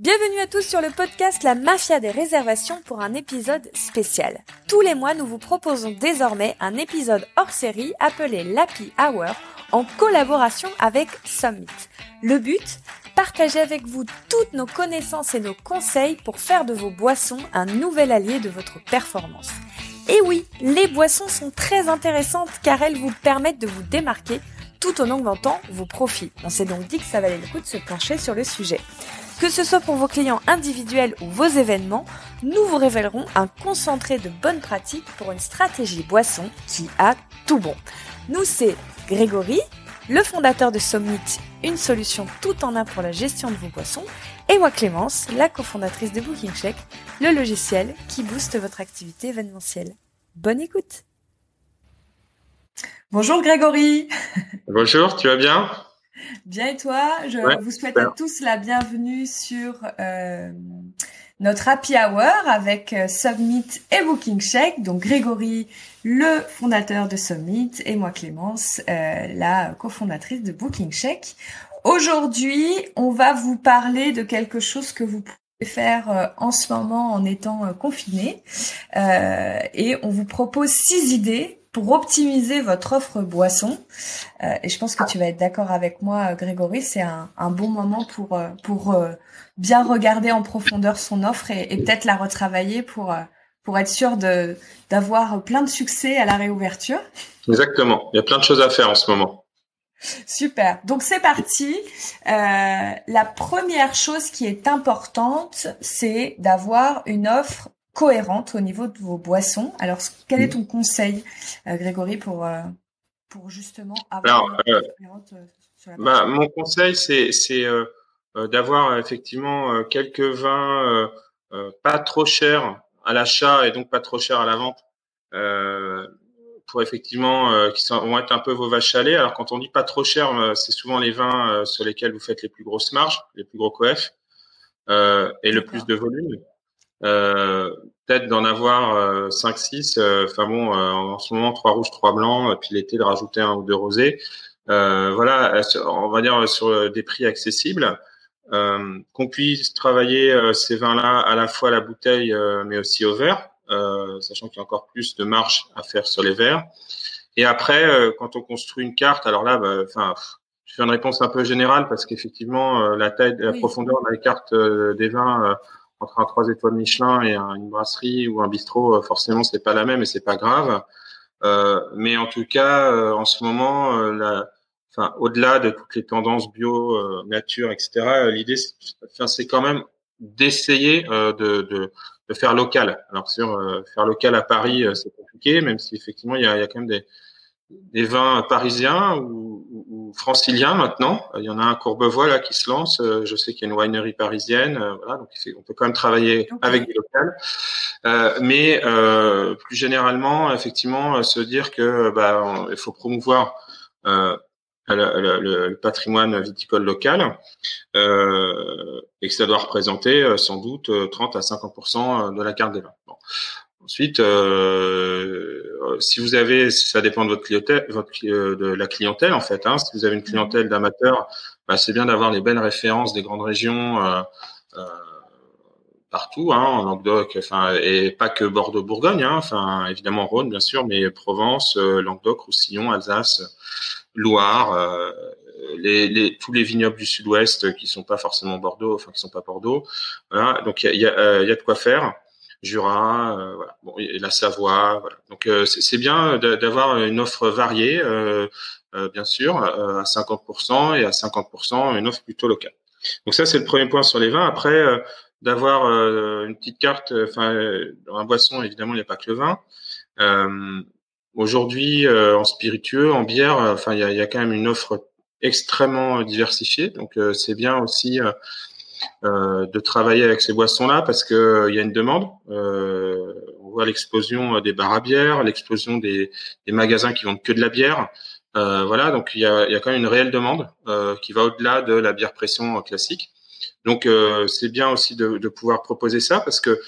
Bienvenue à tous sur le podcast La Mafia des réservations pour un épisode spécial. Tous les mois, nous vous proposons désormais un épisode hors série appelé l'Happy Hour en collaboration avec Summit. Le but Partager avec vous toutes nos connaissances et nos conseils pour faire de vos boissons un nouvel allié de votre performance. Et oui, les boissons sont très intéressantes car elles vous permettent de vous démarquer tout en augmentant vos profits. On s'est donc dit que ça valait le coup de se pencher sur le sujet. Que ce soit pour vos clients individuels ou vos événements, nous vous révélerons un concentré de bonnes pratiques pour une stratégie boisson qui a tout bon. Nous, c'est Grégory, le fondateur de Summit, une solution tout en un pour la gestion de vos boissons, et moi Clémence, la cofondatrice de Booking Check, le logiciel qui booste votre activité événementielle. Bonne écoute Bonjour Grégory Bonjour, tu vas bien? Bien et toi Je vous souhaite à tous la bienvenue sur euh, notre happy hour avec euh, Summit et Booking Check. Donc Grégory, le fondateur de Summit, et moi Clémence, euh, la cofondatrice de Booking Check. Aujourd'hui, on va vous parler de quelque chose que vous pouvez faire en ce moment en étant confiné. et on vous propose six idées pour optimiser votre offre boisson. Euh, et je pense que tu vas être d'accord avec moi, Grégory, c'est un, bon moment pour euh, pour euh, bien regarder en profondeur son offre et, peut-être la retravailler pour pour être sûr de d'avoir plein de succès à la réouverture. Exactement. Il y a plein de choses à faire en ce moment. Super. Donc c'est parti. la première chose qui est importante, c'est d'avoir une offre cohérente au niveau de vos boissons. Alors, quel est ton conseil, euh, Grégory, pour, euh, pour justement avoir euh, sur la bah, Mon conseil, c'est, d'avoir effectivement quelques vins pas trop chers à l'achat et donc pas trop chers à la vente. pour effectivement qui sont, vont être un peu vos vaches à lait. Alors quand on dit pas trop cher, c'est souvent les vins sur lesquels vous faites les plus grosses marges, les plus gros coefs et le plus de volume. Euh, peut-être d'en avoir 5 euh, 6 euh, enfin bon en ce moment trois rouges trois blancs puis l'été de rajouter un ou deux rosés. Voilà on va dire sur des prix accessibles qu'on puisse travailler ces vins là à la fois à la bouteille mais aussi au verre sachant qu'il y a encore plus de marge à faire sur les verres. Et après quand on construit une carte alors là bah, enfin je fais une réponse un peu générale parce qu'effectivement la taille la profondeur de la carte des vins entre un trois étoiles Michelin et une brasserie ou un bistrot, euh, forcément, c'est pas la même et c'est pas grave. Euh, mais en tout cas, euh, en ce moment, la, enfin, au-delà de toutes les tendances bio, nature, etc., l'idée, c'est quand même d'essayer de, de, de, faire local. Alors sur faire local à Paris, c'est compliqué, même si effectivement il y a, y a quand même des, des vins parisiens franciliens maintenant. Il y en a un Courbevoie là qui se lance. Euh, je sais qu'il y a une winery parisienne. Euh, voilà, donc on peut quand même travailler avec des locales. Euh, mais euh, plus généralement, effectivement, se dire que bah, il faut promouvoir euh, le, le, patrimoine viticole local euh, et que ça doit représenter sans doute 30 à 50% de la carte des vins. Bon. Ensuite, euh, si vous avez, ça dépend de votre clientèle, euh, de la clientèle en fait. Hein, si vous avez une clientèle d'amateurs, bah, c'est bien d'avoir les belles références des grandes régions euh, euh, partout, hein, en Languedoc, enfin et pas que Bordeaux-Bourgogne, hein, enfin évidemment Rhône bien sûr, mais Provence, euh, Languedoc, Roussillon, Alsace, Loire. Les, les, tous les vignobles du Sud-Ouest qui sont pas forcément Bordeaux, enfin qui sont pas Bordeaux. Voilà, donc il y a, y a de quoi faire. Jura, euh, voilà. bon, et la Savoie. Voilà. Donc euh, c'est bien d'avoir une offre variée, euh, bien sûr, à 50% et à 50% une offre plutôt locale. Donc ça c'est le premier point sur les vins. Après d'avoir une petite carte, enfin dans un boisson évidemment il n'y a pas que le vin. Aujourd'hui en spiritueux, en bière, enfin il y a, y a, quand même une offre extrêmement diversifiée. Donc c'est bien aussi euh, de travailler avec ces boissons-là parce que euh, il y a une demande. Euh, on voit l'explosion des bars à bière, l'explosion des, des, magasins qui vendent que de la bière. Euh, voilà, donc il y a, y a quand même une réelle demande euh, qui va au-delà de la bière pression classique. Donc c'est bien aussi de, de, pouvoir proposer ça parce que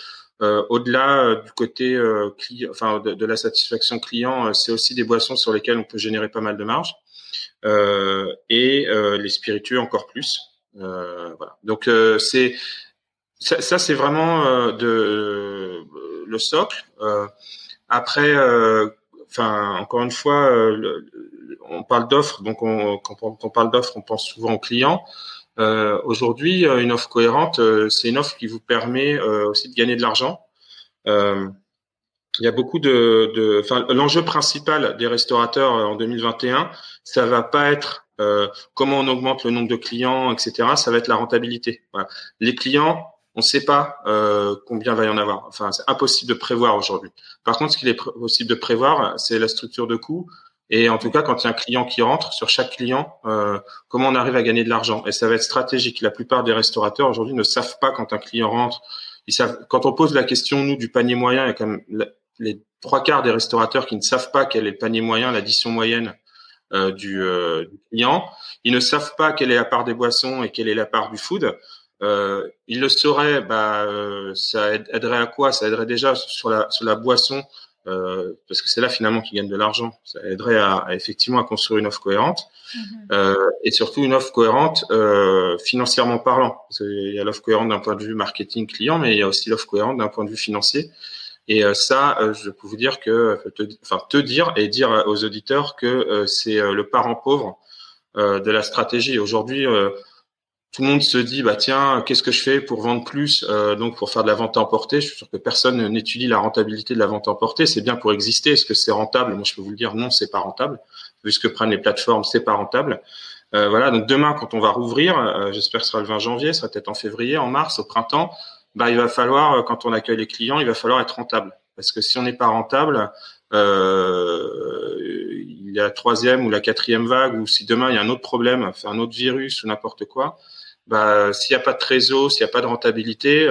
au-delà du côté client, enfin de, de, la satisfaction client, c'est aussi des boissons sur lesquelles on peut générer pas mal de marge et les spiritueux encore plus. Euh, voilà. Donc euh, c'est ça, c'est vraiment de le socle. après, enfin encore une fois, on parle d'offres, donc on, quand, on, parle d'offres, on pense souvent aux clients. Euh, Aujourd'hui, une offre cohérente, c'est une offre qui vous permet aussi de gagner de l'argent. Euh, il y a beaucoup de, de l'enjeu principal des restaurateurs en 2021, ça va pas être euh, comment on augmente le nombre de clients, etc. Ça va être la rentabilité. Voilà. Les clients, on ne sait pas euh, combien va y en avoir. Enfin, c'est impossible de prévoir aujourd'hui. Par contre, ce qu'il est possible de prévoir, c'est la structure de coût. Et en tout cas, quand il y a un client qui rentre, sur chaque client, euh, comment on arrive à gagner de l'argent. Et ça va être stratégique. La plupart des restaurateurs aujourd'hui ne savent pas quand un client rentre. Ils savent, quand on pose la question, nous, du panier moyen, il y a quand même les trois quarts des restaurateurs qui ne savent pas quel est le panier moyen, l'addition moyenne euh, du, euh, du, client. Ils ne savent pas quelle est la part des boissons et quelle est la part du food. Euh, ils le sauraient, bah, euh, ça aiderait à quoi? Ça aiderait déjà sur la, sur la boisson, euh, parce que c'est là finalement qu'ils gagnent de l'argent. Ça aiderait à, à, effectivement à construire une offre cohérente mm-hmm. et surtout une offre cohérente financièrement parlant. Il y a l'offre cohérente d'un point de vue marketing client, mais il y a aussi l'offre cohérente d'un point de vue financier. Et euh, ça, euh, je peux vous dire que, te, enfin, te dire et dire aux auditeurs que euh, c'est le parent pauvre de la stratégie. Aujourd'hui, tout le monde se dit bah tiens qu'est-ce que je fais pour vendre plus donc pour faire de la vente emportée? Je suis sûr que personne n'étudie la rentabilité de la vente emportée. C'est bien pour exister. Est-ce que c'est rentable? Moi je peux vous le dire non c'est pas rentable. Vu ce que prennent les plateformes c'est pas rentable. Voilà. Donc demain quand on va rouvrir j'espère que ce sera le 20 janvier ce sera peut-être en février en mars au printemps bah, il va falloir, euh, quand on accueille les clients, il va falloir être rentable. Parce que si on n'est pas rentable, euh, la troisième ou la quatrième vague, ou si demain il y a un autre problème, un autre virus ou n'importe quoi, bah, s'il n'y a pas de trésor, s'il n'y a pas de rentabilité,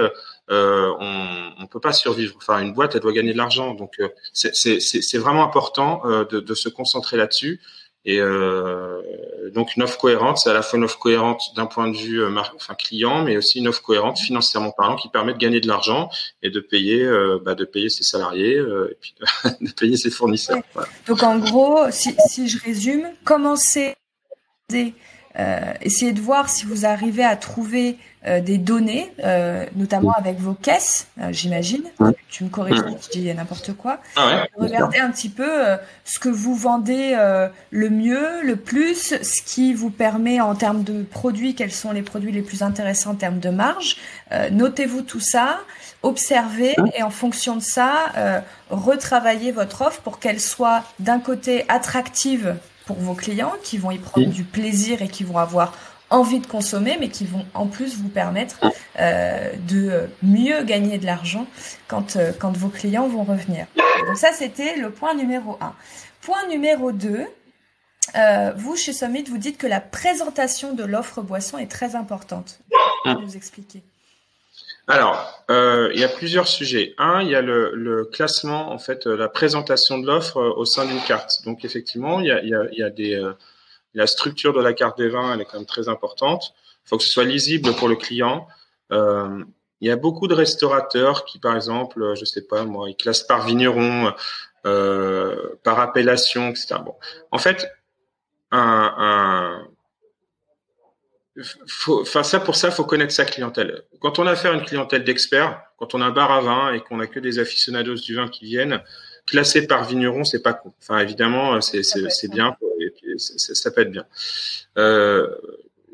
euh, on ne peut pas survivre. Enfin, une boîte, elle doit gagner de l'argent. Donc, euh, c'est vraiment important euh, de, de, se concentrer là-dessus. Et euh, donc une offre cohérente, c'est à la fois une offre cohérente d'un point de vue euh, enfin, client, mais aussi une offre cohérente financièrement parlant qui permet de gagner de l'argent et de payer, euh, bah, de payer ses salariés euh, et puis de, payer ses fournisseurs. Donc en gros, si, si je résume, commencer euh, essayez de voir si vous arrivez à trouver euh, des données, euh, notamment avec vos caisses, euh, j'imagine. Tu me corriges si je dis n'importe quoi. Ah Regardez un petit peu ce que vous vendez le mieux, le plus, ce qui vous permet en termes de produits, quels sont les produits les plus intéressants en termes de marge. Notez-vous tout ça, observez et en fonction de ça, retravaillez votre offre pour qu'elle soit d'un côté attractive pour vos clients qui vont y prendre du plaisir et qui vont avoir envie de consommer, mais qui vont en plus vous permettre euh, de mieux gagner de l'argent quand, euh, quand vos clients vont revenir. Donc ça, c'était le point numéro un. Point numéro deux, euh, vous, chez Summit, vous dites que la présentation de l'offre boisson est très importante. Vous nous expliquer alors, euh, il y a plusieurs sujets. Un, il y a le, le classement, en fait, euh, la présentation de l'offre euh, au sein d'une carte. Donc, effectivement, il y a, il y a, il y a des, euh, la structure de la carte des vins, elle est quand même très importante. Il faut que ce soit lisible pour le client. Euh, il y a beaucoup de restaurateurs qui, par exemple, je sais pas moi, ils classent par vigneron, par appellation, etc. Bon, en fait, un, un enfin ça pour ça, faut connaître sa clientèle. Quand on a affaire à une clientèle d'experts, quand on a un bar à vin et qu'on a que des aficionados du vin qui viennent, classer par vigneron, c'est pas con. Enfin évidemment, c'est c'est bien, et ça, ça, peut être bien. Euh,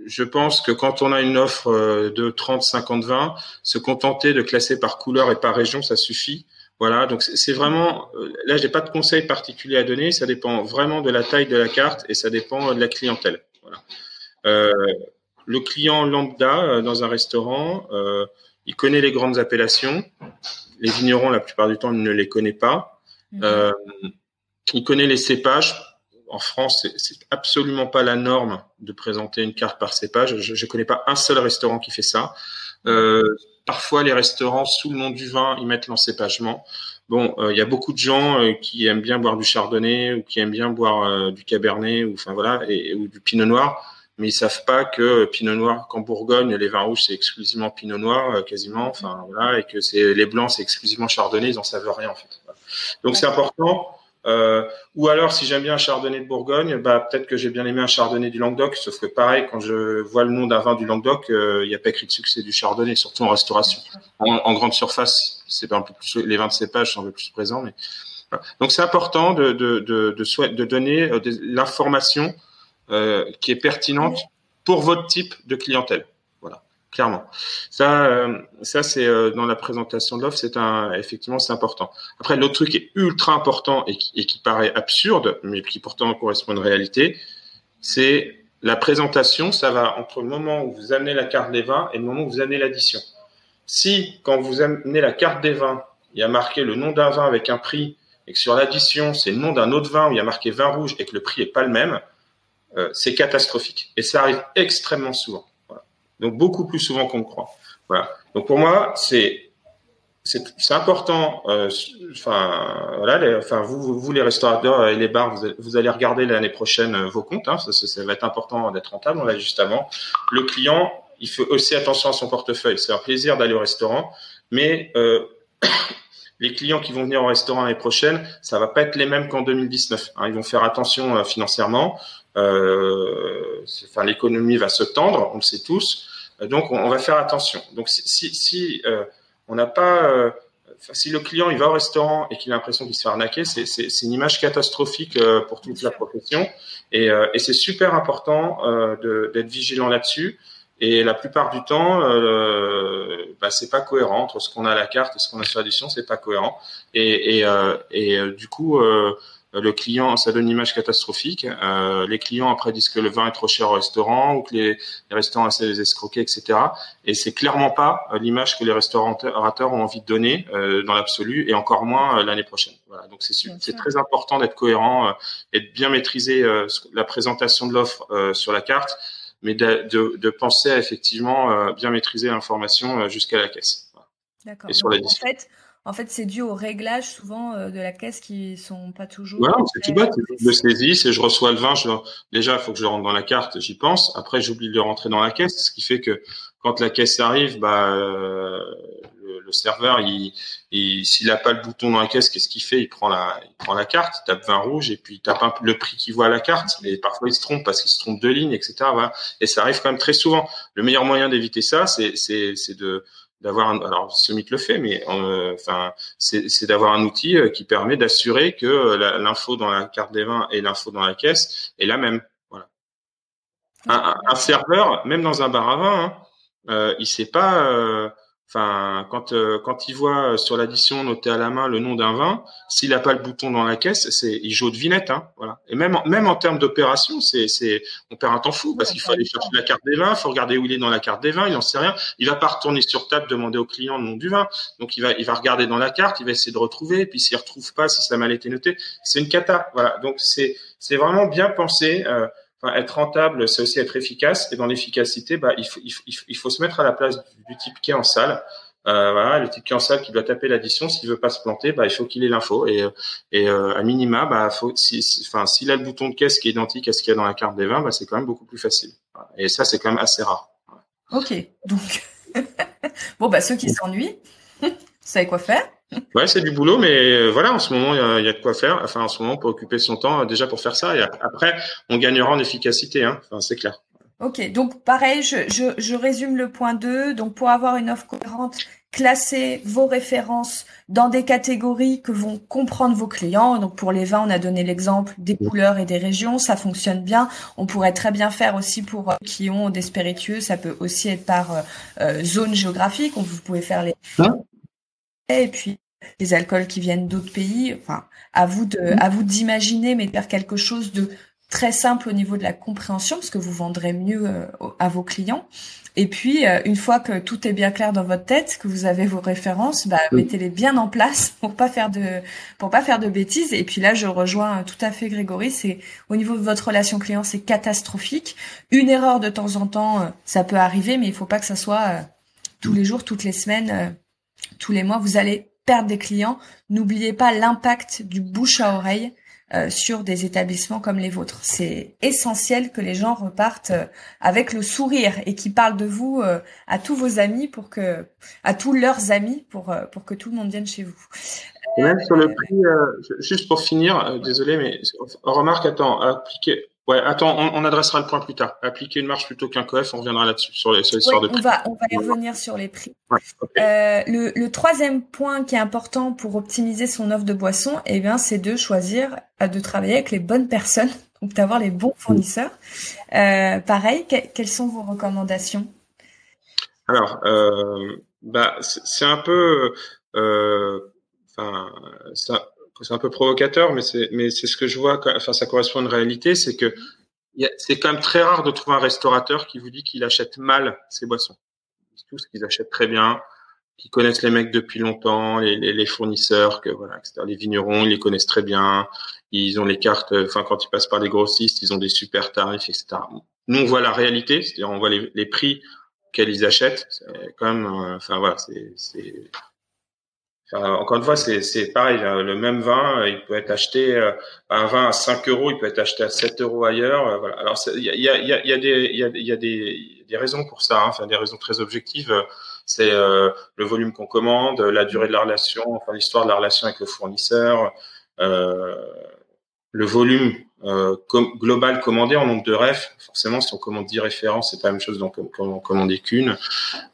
je pense que quand on a une offre euh, de 30, 50 vins, se contenter de classer par couleur et par région, ça suffit. Voilà, donc c'est vraiment euh, là, j'ai pas de conseils particuliers à donner. Ça dépend vraiment de la taille de la carte et ça dépend de la clientèle. Voilà. Euh, le client lambda euh, dans un restaurant, euh, il connaît les grandes appellations. Les vignerons, la plupart du temps, il ne les connaît pas. Euh, il connaît les cépages. En France, c'est absolument pas la norme de présenter une carte par cépage. Je ne connais pas un seul restaurant qui fait ça. Euh, parfois, les restaurants, sous le nom du vin, ils mettent l'encépagement. Bon, il euh, y a beaucoup de gens euh, qui aiment bien boire du chardonnay ou qui aiment bien boire du cabernet ou enfin voilà et, ou du pinot noir mais ils savent pas que Pinot Noir, qu'en Bourgogne, les vins rouges c'est exclusivement Pinot Noir euh, quasiment, enfin voilà, et que c'est les blancs c'est exclusivement Chardonnay, ils en savent rien en fait. Donc c'est important. Euh, ou alors, si j'aime bien un chardonnay de Bourgogne, bah peut-être que j'ai bien aimé un chardonnay du Languedoc. Sauf que pareil, quand je vois le nom d'un vin du Languedoc, euh, il n'y a pas écrit dessus que c'est du chardonnay, surtout en restauration. En, grande surface, c'est un peu plus les vins de cépage sont un peu plus présents, mais donc c'est important de de de de, de donner euh, l'information euh, qui est pertinente pour votre type de clientèle clairement. Ça, euh, ça c'est euh, dans la présentation de l'offre, c'est un effectivement c'est important. Après, l'autre truc qui est ultra important et qui, et qui paraît absurde, mais qui pourtant correspond à une réalité, c'est la présentation. Ça va entre le moment où vous amenez la carte des vins et le moment où vous amenez l'addition. Si quand vous amenez la carte des vins, il y a marqué le nom d'un vin avec un prix et que sur l'addition c'est le nom d'un autre vin où il y a marqué vin rouge et que le prix est pas le même, euh, c'est catastrophique. Et ça arrive extrêmement souvent. Donc beaucoup plus souvent qu'on le croit. Voilà. Donc pour moi, c'est c'est important. Euh, enfin voilà, enfin vous, vous les restaurateurs et les bars, vous, allez regarder l'année prochaine euh, vos comptes. Hein, ça, ça, va être important d'être rentable. On l'a juste avant. Le client, il fait aussi attention à son portefeuille. C'est un plaisir d'aller au restaurant, mais euh, les clients qui vont venir au restaurant l'année prochaine, ça va pas être les mêmes qu'en 2019. Hein, ils vont faire attention euh, financièrement. Euh, enfin, l'économie va se tendre, on le sait tous. Euh, donc, on, va faire attention. Donc, si, si euh, on n'a pas, si le client il va au restaurant et qu'il a l'impression qu'il se fait arnaquer, c'est une image catastrophique pour toute la profession. Et, et c'est super important d'être vigilant là-dessus. Et la plupart du temps, euh, bah, c'est pas cohérent entre ce qu'on a à la carte et ce qu'on a sur l'édition, c'est pas cohérent. Et, et, et du coup, euh, le client, ça donne une image catastrophique. Euh, les clients après disent que le vin est trop cher au restaurant ou que les, restaurants essaient de les escroquer, etc. Et c'est clairement pas euh, l'image que les restaurateurs ont envie de donner dans l'absolu et encore moins l'année prochaine. Voilà, donc c'est c'est très important d'être cohérent et de bien maîtriser la présentation de l'offre sur la carte, mais de, de, de penser à effectivement bien maîtriser l'information jusqu'à la caisse. D'accord. Et sur la en fait, en fait, c'est dû aux réglages souvent euh, de la caisse qui sont pas toujours. Voilà, c'est tout bête. Je saisis et je reçois le vin. Déjà, il faut que je rentre dans la carte. J'y pense. Après, j'oublie de le rentrer dans la caisse, ce qui fait que quand la caisse arrive, bah euh, le, serveur, il, s'il n'a pas le bouton dans la caisse, qu'est-ce qu'il fait? Il prend la, il prend la carte, il tape vin rouge et puis il tape un, le prix qu'il voit à la carte. Et parfois, il se trompe parce qu'il se trompe de ligne, etc. Voilà. Et ça arrive quand même très souvent. Le meilleur moyen d'éviter ça, c'est de d'avoir un, alors Summit le fait, mais euh, enfin c'est d'avoir un outil euh, qui permet d'assurer que euh, l'info dans la carte des vins et l'info dans la caisse est la même. Voilà. Un, un, serveur, même dans un bar à vin, hein, il sait pas Enfin, quand euh, quand il voit euh, sur l'addition noté à la main le nom d'un vin, s'il n'a pas le bouton dans la caisse, c'est il joue de vinette, hein, voilà. Et même même en termes d'opération, c'est c'est on perd un temps fou parce qu'il faut aller chercher la carte des vins, il faut regarder où il est dans la carte des vins, il n'en sait rien. Il va pas retourner sur table demander au client le nom du vin, donc il va il va regarder dans la carte, il va essayer de retrouver, puis s'il retrouve pas, si ça a mal été noté, c'est une cata, voilà. Donc c'est c'est vraiment bien pensé. Euh, être rentable, c'est aussi être efficace. Et dans l'efficacité, bah, il, faut, se mettre à la place du, type qui est en salle. Euh, le type qui est en salle qui doit taper l'addition, s'il veut pas se planter, bah, il faut qu'il ait l'info. Et, et euh, à minima, bah, s'il a le bouton de caisse qui est identique à ce qu'il y a dans la carte des vins, c'est quand même beaucoup plus facile. Et ça, c'est quand même assez rare. Ok, donc bon, ceux qui s'ennuient, vous savez quoi faire Ouais, c'est du boulot, mais euh, voilà, en ce moment, il y, a de quoi faire. Enfin, en ce moment, pour occuper son temps, euh, déjà pour faire ça. Et après, on gagnera en efficacité, hein. Enfin, c'est clair. Ok, donc pareil, je, je, je, résume le point 2. Donc, pour avoir une offre cohérente, classez vos références dans des catégories que vont comprendre vos clients. Donc, pour les vins, on a donné l'exemple des couleurs et des régions. Ça fonctionne bien. On pourrait très bien faire aussi pour euh, qui ont des spiritueux. Ça peut aussi être par zone géographique. Vous pouvez faire les... Et puis les alcools qui viennent d'autres pays. Enfin, à vous de, mm. à vous d'imaginer, mais de faire quelque chose de très simple au niveau de la compréhension, parce que vous vendrez mieux euh, à vos clients. Et puis, euh, une fois que tout est bien clair dans votre tête, que vous avez vos références, bah, mettez-les bien en place pour pas faire de, pour pas faire de bêtises. Et puis là, je rejoins tout à fait Grégory. C'est au niveau de votre relation client, c'est catastrophique. Une erreur de temps en temps, euh, ça peut arriver, mais il faut pas que ça soit tous les jours, toutes les semaines tous les mois, vous allez perdre des clients. N'oubliez pas l'impact du bouche à oreille euh, sur des établissements comme les vôtres. C'est essentiel que les gens repartent euh, avec le sourire et qui parlent de vous euh, à tous vos amis pour que, à tous leurs amis pour pour que tout le monde vienne chez vous. Et même sur le prix, juste pour finir, désolé, mais remarque, attends, appliquer Ouais, attends, on, adressera le point plus tard. Appliquer une marge plutôt qu'un coef, on reviendra là-dessus sur les sur de prix. On va, on va y revenir sur les prix. euh, le, le, troisième point qui est important pour optimiser son offre de boisson, eh bien, c'est de choisir euh, de travailler avec les bonnes personnes, donc d'avoir les bons fournisseurs. Euh, pareil, quelles sont vos recommandations? Alors, euh, bah, c'est un peu, euh, enfin, ça c'est un peu provocateur, mais c'est mais c'est ce que je vois. Enfin, ça correspond à une réalité, c'est que c'est quand même très rare de trouver un restaurateur qui vous dit qu'il achète mal ses boissons. Tous qu'ils achètent très bien, qui connaissent les mecs depuis longtemps, les, les, les fournisseurs, que voilà, etc. Les vignerons, ils les connaissent très bien. Ils ont les cartes. Enfin, quand ils passent par les grossistes, ils ont des super tarifs, etc. Nous, on voit la réalité, c'est-à-dire on voit les, les prix qu'elles ils achètent. C'est quand même, euh, voilà, c'est encore une fois, c'est pareil. Hein. Le même vin, euh, il peut être acheté euh, un vin à 5 euros, il peut être acheté à 7 euros ailleurs. Euh. Alors il y a, y, a, y, a des, y, a, y a des, des raisons pour ça, hein. enfin des raisons très objectives. C'est le volume qu'on commande, la durée de la relation, enfin l'histoire de la relation avec le fournisseur, euh, le volume euh, global commandé en nombre de refs. Forcément, si on commande 10 références, c'est pas la même chose donc on commande qu'une.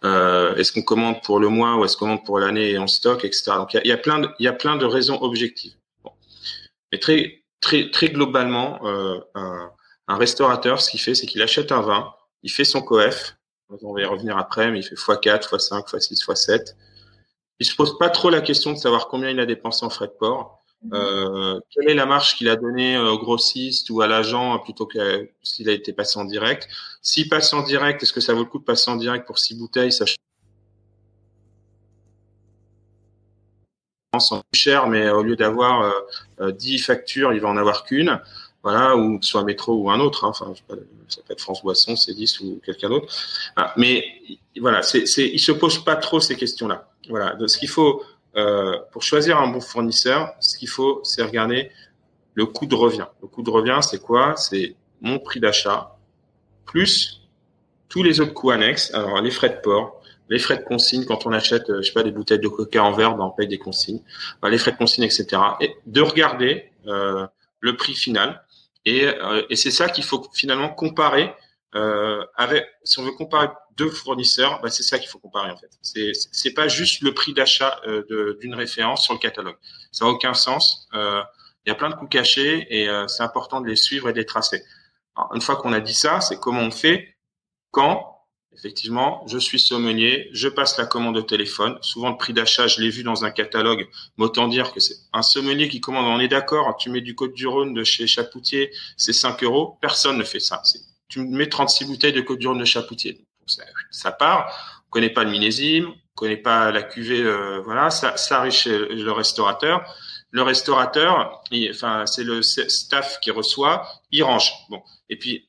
Euh, est-ce qu'on commande pour le mois ou est-ce qu'on commande pour l'année en stock, etc. Donc il y a, plein de, y a plein de raisons objectives. Bon. Mais très très très globalement, euh, un, un, restaurateur, ce qu'il fait, c'est qu'il achète un vin, il fait son coef. On va y revenir après, mais il fait x4, x5, x6, x7. Il se pose pas trop la question de savoir combien il a dépensé en frais de port euh, quelle est la marge qu'il a donnée au grossiste ou à l'agent plutôt que s'il a été passé en direct? S'il passe en direct, est-ce que ça vaut le coup de passer en direct pour six bouteilles ça plus cher, mais au lieu d'avoir euh, 10 euh, factures, il va en avoir qu'une, voilà, ou que ce soit métro ou un autre, hein, enfin, ça peut être France Boisson, 10 ou quelqu'un d'autre. Ah, mais voilà, c'est, c'est, il se pose pas trop ces questions-là. Voilà, ce qu'il faut euh, pour choisir un bon fournisseur, ce qu'il faut, c'est regarder le coût de revient. Le coût de revient, c'est quoi? C'est mon prix d'achat plus tous les autres coûts annexes. Alors les frais de port, les frais de consigne quand on achète, euh, je sais pas, des bouteilles de coca en verre, ben, on paye des consignes, ben, les frais de consigne, etc. Et de regarder euh, le prix final. Et, euh, et c'est ça qu'il faut finalement comparer euh, avec, si on veut comparer deux fournisseurs, bah, c'est ça qu'il faut comparer en fait. C'est c'est pas juste le prix d'achat euh, d'une référence sur le catalogue. Ça n'a aucun sens. Euh, il y a plein de coûts cachés et euh, c'est important de les suivre et de les tracer. Alors, une fois qu'on a dit ça, c'est comment on fait quand effectivement je suis sommelier, je passe la commande au téléphone. Souvent le prix d'achat, je l'ai vu dans un catalogue. Mais autant dire que c'est un sommelier qui commande. On est d'accord. Tu mets du Côte du Rhône de chez Chapoutier, c'est 5 euros. Personne ne fait ça. Tu mets 36 bouteilles de Côte d'Urne de Chapoutier. Ça, ça, part. On connaît pas le millésime, on connaît pas la cuvée, euh, voilà, ça, ça arrive chez le restaurateur. Le restaurateur, enfin, c'est le staff qui reçoit, il range. Bon, et puis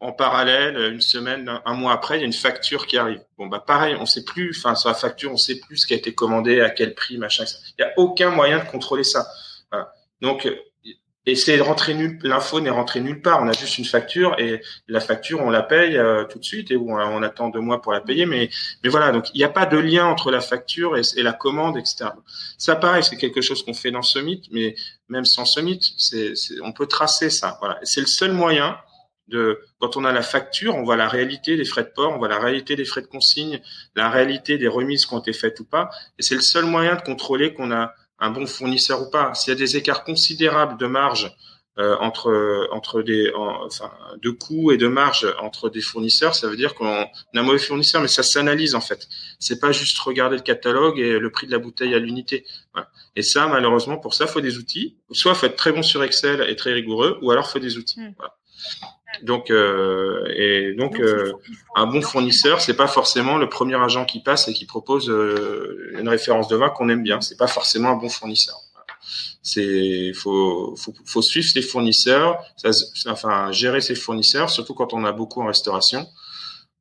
en parallèle, une semaine, un mois après, il y a une facture qui arrive. Bon, bah pareil, on sait plus, enfin sur la facture, on sait plus ce qui a été commandé, à quel prix, machin. Il n'y a aucun moyen de contrôler ça. Donc et c'est rentré nul, l'info n'est rentrée nulle part. On a juste une facture et la facture on la paye euh, tout de suite et on, on, attend deux mois pour la payer. Mais mais voilà, donc il n'y a pas de lien entre la facture et, la commande, etc. Ça pareil, c'est quelque chose qu'on fait dans Summit, mais même sans Summit, c'est, on peut tracer ça. Voilà, c'est le seul moyen de quand on a la facture, on voit la réalité des frais de port, on voit la réalité des frais de consigne, la réalité des remises qui ont été faites ou pas. Et c'est le seul moyen de contrôler qu'on a un bon fournisseur ou pas. S'il y a des écarts considérables de marge euh, entre entre des enfin de coûts et de marge entre des fournisseurs, ça veut dire qu'on a un mauvais fournisseur, mais ça s'analyse en fait. C'est pas juste regarder le catalogue et le prix de la bouteille à l'unité. Et ça, malheureusement, pour ça, faut des outils. Soit faut être très bon sur Excel et très rigoureux, ou alors faut des outils. Hmm. Donc euh, et donc, euh, un bon fournisseur, c'est pas forcément le premier agent qui passe et qui propose euh, une référence de vin qu'on aime bien. C'est pas forcément un bon fournisseur. C'est faut, faut, faut suivre ses fournisseurs, ça, enfin gérer ses fournisseurs, surtout quand on a beaucoup en restauration.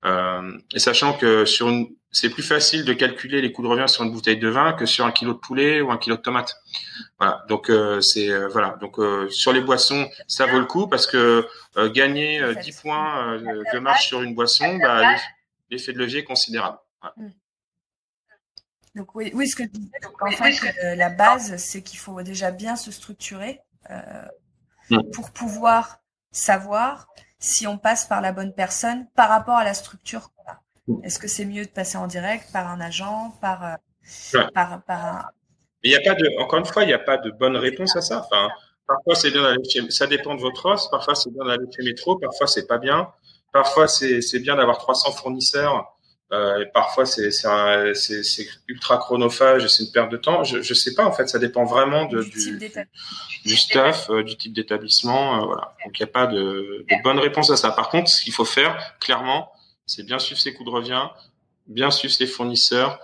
Euh, et sachant que sur une, c'est plus facile de calculer les coûts de revient sur une bouteille de vin que sur un kilo de poulet ou un kilo de tomates. Voilà. Donc euh, c'est euh, voilà. Donc euh, sur les boissons, ça vaut le coup parce que gagner 10 points de marge sur une boisson, bah, l'effet de levier est considérable. Mm. Donc oui, oui, ce que je disais, donc en fait, euh, la base, c'est qu'il faut déjà bien se structurer euh, mm. pour pouvoir savoir si on passe par la bonne personne par rapport à la structure qu'on a. Est-ce que c'est mieux de passer en direct par un agent, par, euh, par, par un... Il n'y a pas de, encore une fois, il n'y a pas de bonne réponse à ça. Enfin, parfois c'est bien d'aller chez, ça dépend de votre os. Parfois c'est bien d'aller chez Métro. Parfois c'est pas bien. Parfois c'est, c'est bien d'avoir 300 fournisseurs euh, et parfois, c'est ultra chronophage et c'est une perte de temps. Je ne sais pas, en fait, ça dépend vraiment de, du, du, staff, euh, du type d'établissement. Euh, voilà. Donc, il n'y a pas de, de, bonne réponse à ça. Par contre, ce qu'il faut faire, clairement, c'est bien suivre ses coûts de revient, bien suivre ses fournisseurs,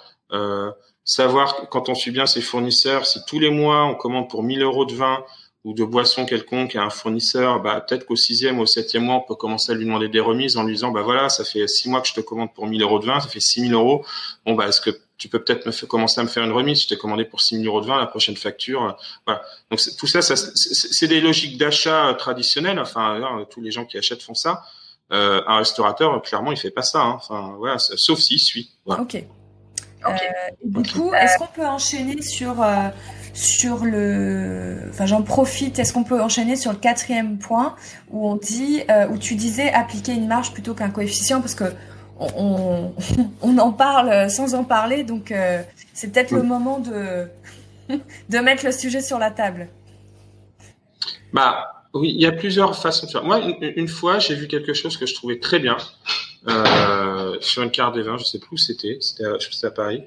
savoir quand on suit bien ses fournisseurs, si tous les mois, on commande pour 1000 euros de vin, ou de boissons quelconque à un fournisseur, bah, peut-être qu'au sixième ou au septième mois, on peut commencer à lui demander des remises en lui disant, bah voilà, ça fait six mois que je te commande pour 1000 euros de vin, ça fait 6000 euros. Bon, bah, est-ce que tu peux peut-être me commencer à me faire une remise? Je t'ai commandé pour 6000 euros de vin, la prochaine facture. Euh, voilà. Donc, tout ça, ça c'est des logiques d'achat traditionnelles. Enfin, tous les gens qui achètent font ça. Euh, un restaurateur, clairement, il fait pas ça. Hein. Enfin, voilà, sauf s'il suit. Voilà. Ok. Euh, du coup, est-ce qu'on peut enchaîner sur euh, sur le, enfin j'en profite. Est-ce qu'on peut enchaîner sur le quatrième point où on dit, euh, où tu disais appliquer une marge plutôt qu'un coefficient parce que on, on, en parle sans en parler, donc euh, c'est peut-être le moment de de mettre le sujet sur la table. Bah oui, il y a plusieurs façons de faire. Moi, une, fois, j'ai vu quelque chose que je trouvais très bien euh, sur une carte des vins. Je sais plus où c'était. C'était à, à Paris.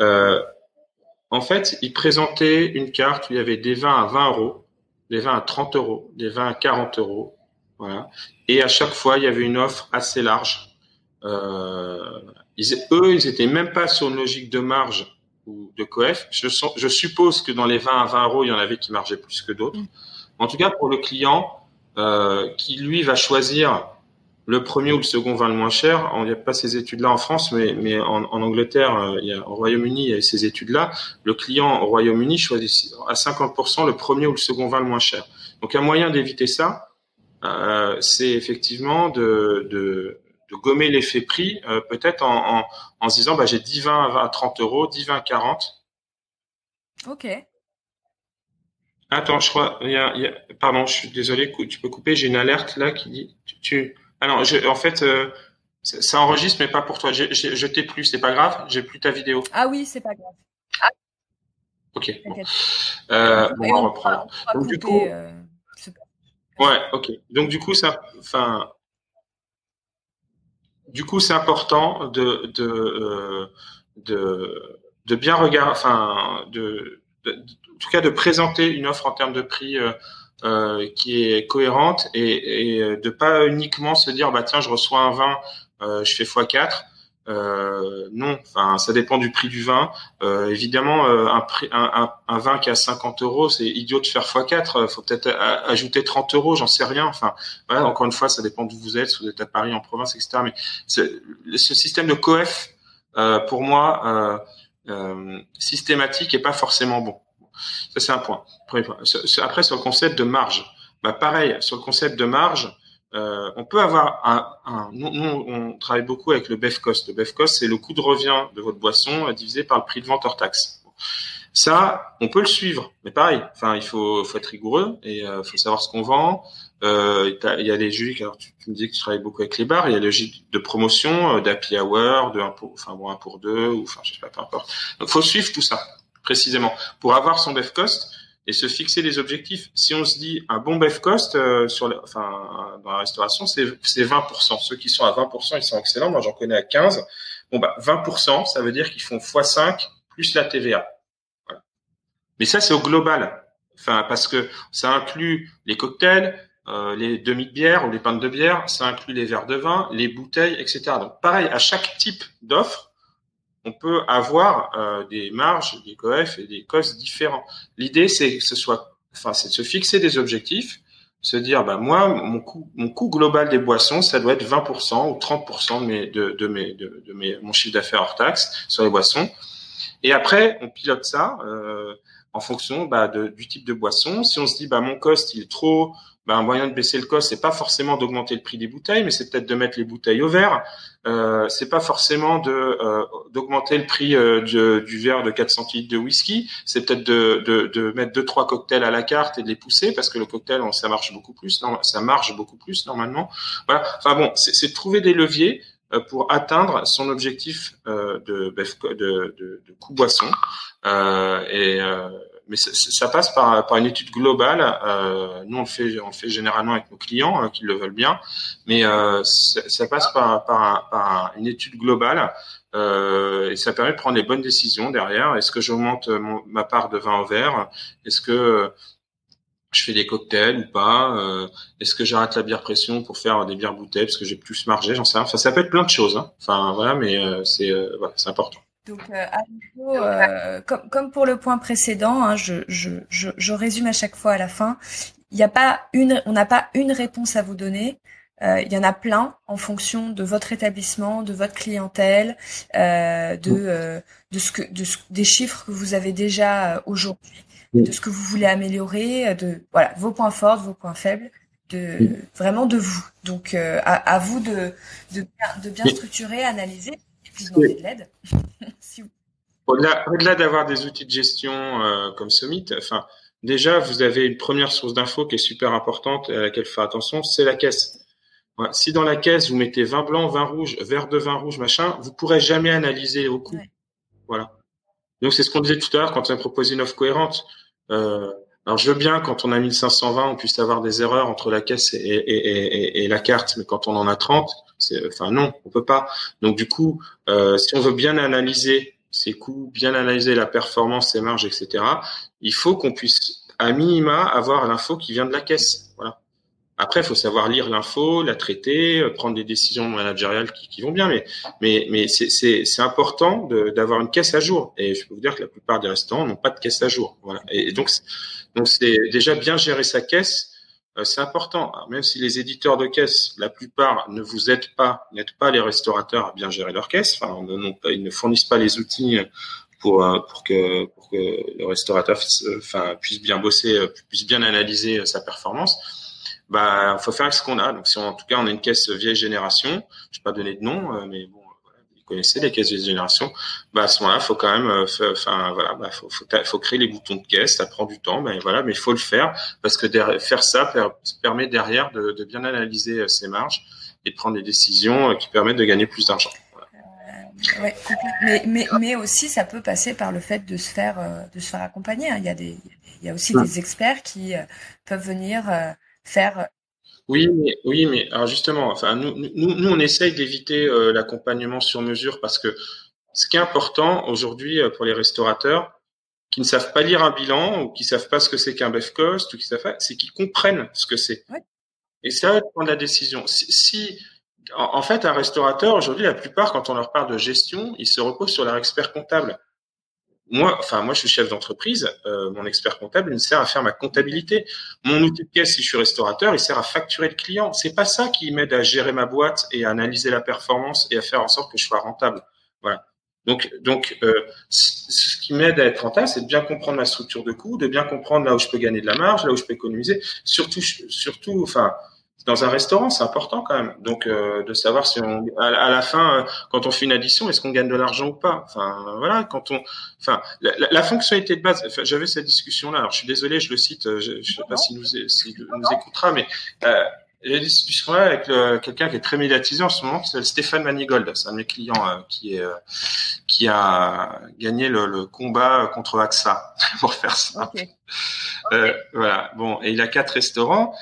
Euh, en fait, ils présentaient une carte où il y avait des vins à 20 euros, des vins à 30 euros, des vins à 40 euros. Voilà. Et à chaque fois, il y avait une offre assez large. Euh, eux, ils étaient même pas sur une logique de marge ou de coef. Je, je, suppose que dans les vins à 20 euros, il y en avait qui margeaient plus que d'autres. En tout cas, pour le client euh, qui lui va choisir le premier ou le second vin le moins cher. N'y a pas ces études-là en France, mais, mais en, en Angleterre, euh, y a, au Royaume-Uni, il y a ces études-là. Le client au Royaume-Uni choisit à 50% le premier ou le second vin le moins cher. Donc un moyen d'éviter ça, euh, c'est effectivement de, de, de gommer l'effet prix, euh, peut-être en, en, en, se disant bah, j'ai 10 vins à 30 euros, 10 vins à 40. Ok. Attends, je crois, il y a, il y a, pardon, je suis désolé, tu peux couper, j'ai une alerte là qui dit, tu, tu alors, je, en fait, euh, ça enregistre, mais pas pour toi. Je, je, t'ai plus, c'est pas grave. J'ai plus ta vidéo. Ah oui, c'est pas grave. Ah. Ok. Euh, bon, on, va reprendre. Donc, du coup, euh, ouais, ok. Donc du coup, ça, enfin, du coup, c'est important de de euh, de, de bien regarder, enfin, de, de, en tout cas, de présenter une offre en termes de prix. Euh, euh, qui est cohérente et, et euh, de pas uniquement se dire bah tiens je reçois un vin euh, je fais x4 euh, non, enfin ça dépend du prix du vin. Euh, évidemment, un, prix, un, un, vin qui a 50 euros, c'est idiot de faire x4. Faut peut-être ajouter 30 euros, j'en sais rien. Enfin, voilà, encore une fois, ça dépend d'où vous êtes, si vous êtes à Paris, en province, etc. Mais ce système de coef, pour moi, systématique, est pas forcément bon. Ça, c'est un point. Après, sur le concept de marge, bah, pareil, sur le concept de marge, euh, on peut avoir un, un nous, on travaille beaucoup avec le BEF cost. Le BEF cost, c'est le coût de revient de votre boisson divisé par le prix de vente hors taxe. Ça, on peut le suivre, mais pareil. Enfin, il faut, faut être rigoureux et euh, faut savoir ce qu'on vend. Euh, il y a les jus. Alors, tu, me dis que tu travailles beaucoup avec les bars. Il y a le jus de promotion, euh, d'happy hour, de un pour, enfin bon, un pour deux, ou enfin, je sais pas, peu importe. Donc, faut suivre tout ça précisément pour avoir son BEF cost et se fixer des objectifs. Si on se dit un bon BEF cost euh, sur, enfin, dans la restauration, c'est 20%. Ceux qui sont à 20%, ils sont excellents. Moi, j'en connais à 15. Bon, bah, 20%, ça veut dire qu'ils font x5 plus la TVA. Mais ça, c'est au global. Enfin, parce que ça inclut les cocktails, euh, les demi de bière ou les pintes de bière, ça inclut les verres de vin, les bouteilles, etc. Donc, pareil, à chaque type d'offre, on peut avoir euh, des marges, des coefs et des costs différents. L'idée, c'est que ce soit, enfin, c'est de se fixer des objectifs, se dire, bah moi, mon coût, mon coût global des boissons, ça doit être 20% ou 30% de mes, de, de mes, de, mes, mon chiffre d'affaires hors taxe sur les boissons. Et après, on pilote ça euh, en fonction bah, de, du type de boisson. Si on se dit bah mon cost il est trop, bah, un moyen de baisser le cost c'est pas forcément d'augmenter le prix des bouteilles, mais c'est peut-être de mettre les bouteilles au verre. Euh, c'est pas forcément de euh, d'augmenter le prix euh, du, du, verre de 400 centilitres de whisky. C'est peut-être de, de, de, mettre deux trois cocktails à la carte et de les pousser parce que le cocktail ça marche beaucoup plus. Non, ça marche beaucoup plus normalement. Voilà. Enfin bon, c'est de trouver des leviers euh, pour atteindre son objectif euh, de, de, de, de coût boisson. Euh, et mais ça, passe par, par, une étude globale. Euh, nous, on le fait, on le fait généralement avec nos clients euh, qui le veulent bien, mais euh, ça, passe par, par, par, une étude globale et ça permet de prendre les bonnes décisions derrière. Est-ce que j'augmente ma part de vin au verre Est-ce que je fais des cocktails ou pas? Euh, Est-ce que j'arrête la bière pression pour faire des bières bouteilles parce que j'ai plus margé? J'en sais rien. Enfin, ça peut être plein de choses. Hein. Enfin, voilà, mais euh, c'est euh, voilà, c'est important. Donc, à comme, comme, pour le point précédent, hein, je, je, je, je, résume à chaque fois à la fin. Il n'y a pas une, on n'a pas une réponse à vous donner. il y en a plein en fonction de votre établissement, de votre clientèle, de, de ce que, de des chiffres que vous avez déjà aujourd'hui de ce que vous voulez améliorer, de voilà vos points forts, vos points faibles, de vraiment de vous. Donc euh, à, vous de, de, de bien structurer, analyser puis demander de l'aide. Au-delà d'avoir des outils de gestion euh, comme Summit, enfin déjà vous avez une première source d'info qui est super importante et à laquelle faire attention, c'est la caisse. Si dans la caisse vous mettez vin blanc, vin rouge, verre de vin rouge, machin, vous pourrez jamais analyser au coût. Voilà. Donc c'est ce qu'on disait tout à l'heure quand on a proposé une offre cohérente. Euh, alors je veux bien quand on a 1520, on puisse avoir des erreurs entre la caisse et, la carte, mais quand on en a 30, c'est, enfin non, on peut pas. Donc du coup, euh, si on veut bien analyser ses coûts, bien analyser la performance, ses marges, etc., il faut qu'on puisse à minima avoir l'info qui vient de la caisse. Voilà. Après, il faut savoir lire l'info, la traiter, euh, prendre des décisions managériales qui, qui vont bien, mais mais mais c'est important d'avoir une caisse à jour. Et je peux vous dire que la plupart des restaurants n'ont pas de caisse à jour. Voilà. Et, donc donc c'est déjà bien gérer sa caisse, euh, c'est important. même si les éditeurs de caisse, la plupart ne vous aident pas, n'aident pas les restaurateurs à bien gérer leur caisse. Enfin, ils ne fournissent pas les outils pour euh, pour que pour que le restaurateur puisse bien bosser, puisse bien analyser sa performance bah, faut faire ce qu'on a. Donc, si en tout cas on a une caisse vieille génération, je vais pas donner de nom, euh, mais bon, voilà, vous connaissez les caisses vieille génération. Bah, à ce moment-là, faut quand même, euh, enfin voilà, bah, faut, faut, faut, créer les boutons de caisse. Ça prend du temps, mais voilà, mais il faut le faire parce que faire ça permet derrière de, de, bien analyser euh, ses marges et de prendre des décisions qui permettent de gagner plus d'argent. Ouais, mais, mais, mais aussi ça peut passer par le fait de se faire de se faire accompagner. Hein. Il y a des il y a aussi des experts qui peuvent venir faire. Oui, mais, oui, mais alors justement, enfin, nous, nous, nous on essaye d'éviter euh, l'accompagnement sur mesure parce que ce qui est important aujourd'hui euh, pour les restaurateurs qui ne savent pas lire un bilan ou qui savent pas ce que c'est qu'un BEF cost ou qui savent pas, c'est qu'ils comprennent ce que c'est. Et ça prendre la décision. Si, si en, fait, un restaurateur aujourd'hui, la plupart, quand on leur parle de gestion, ils se reposent sur leur expert comptable moi, enfin moi, je suis chef d'entreprise. Euh, mon expert comptable, il me sert à faire ma comptabilité. Mon outil de caisse, si je suis restaurateur, il sert à facturer le client. C'est pas ça qui m'aide à gérer ma boîte et à analyser la performance et à faire en sorte que je sois rentable. Voilà. Donc, donc, euh, ce qui m'aide à être rentable, c'est de bien comprendre ma structure de coût, de bien comprendre là où je peux gagner de la marge, là où je peux économiser. Surtout, surtout, enfin, dans un restaurant, c'est important quand même. Donc, euh, de savoir si on, à, la fin, euh, quand on fait une addition, est-ce qu'on gagne de l'argent ou pas? Enfin, voilà, quand on, enfin, la, fonctionnalité de base. J'avais cette discussion-là. Alors, je suis désolé, je le cite. Euh, je, ne sais pas s'il nous, nous écoutera, mais euh, j'ai des discussions avec quelqu'un qui est très médiatisé en ce moment, s'appelle Stéphane Manigold. C'est un de mes clients qui est qui a gagné le, combat contre AXA pour faire ça. voilà. Bon, et il a quatre restaurants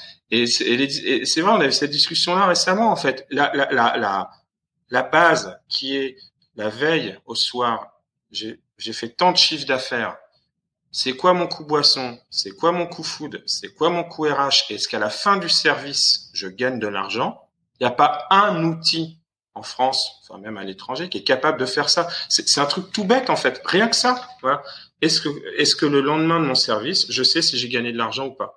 et c'est vrai, on a eu cette discussion-là récemment, en fait. La, base qui est la veille au soir, j'ai fait tant de chiffres d'affaires. C'est quoi mon coût boisson? C'est quoi mon coût food? C'est quoi mon coût RH Est-ce qu'à la fin du service, je gagne de l'argent? Il n'y a pas un outil en France, enfin même à l'étranger, qui est capable de faire ça. C'est un truc tout bête en fait, rien que ça. Que, est-ce que le lendemain de mon service, je sais si j'ai gagné de l'argent ou pas?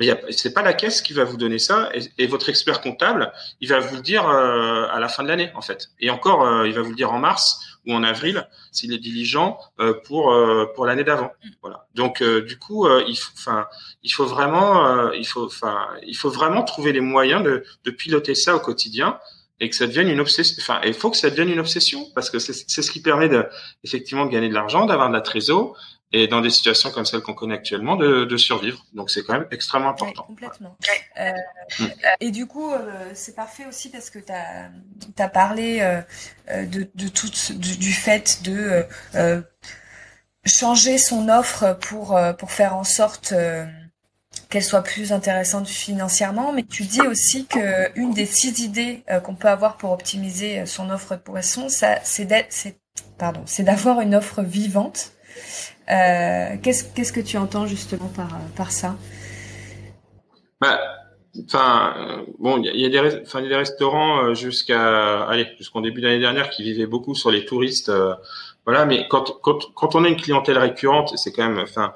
Mais c'est pas la caisse qui va vous donner ça et, votre expert comptable, il va vous le dire euh, à la fin de l'année en fait. Et encore, euh, il va vous le dire en mars ou en avril s'il est diligent euh, pour pour l'année d'avant. Voilà. Donc du coup, il faut enfin il faut vraiment il faut enfin il faut vraiment trouver les moyens de de piloter ça au quotidien et que ça devienne une obsession. Enfin, il faut que ça devienne une obsession parce que c'est ce qui permet de effectivement de gagner de l'argent, d'avoir de la trésor et dans des situations comme celles qu'on connaît actuellement, de, de survivre. Donc c'est quand même extrêmement important. complètement. Euh, mm. Et du coup, euh, c'est parfait aussi parce que tu as, as, parlé euh, de, de tout du, du, fait de euh, changer son offre pour, pour faire en sorte qu'elle soit plus intéressante financièrement, mais tu dis aussi que une des six idées qu'on peut avoir pour optimiser son offre de poisson, ça, c'est pardon, c'est d'avoir une offre vivante euh, qu'est-ce, que tu entends justement par, par ça? Bah, Enfin, euh, bon, il y, a des, enfin, des restaurants euh, jusqu'à, allez, jusqu'en début d'année dernière qui vivaient beaucoup sur les touristes, voilà. Mais quand, quand, quand on a une clientèle récurrente, c'est quand même, enfin,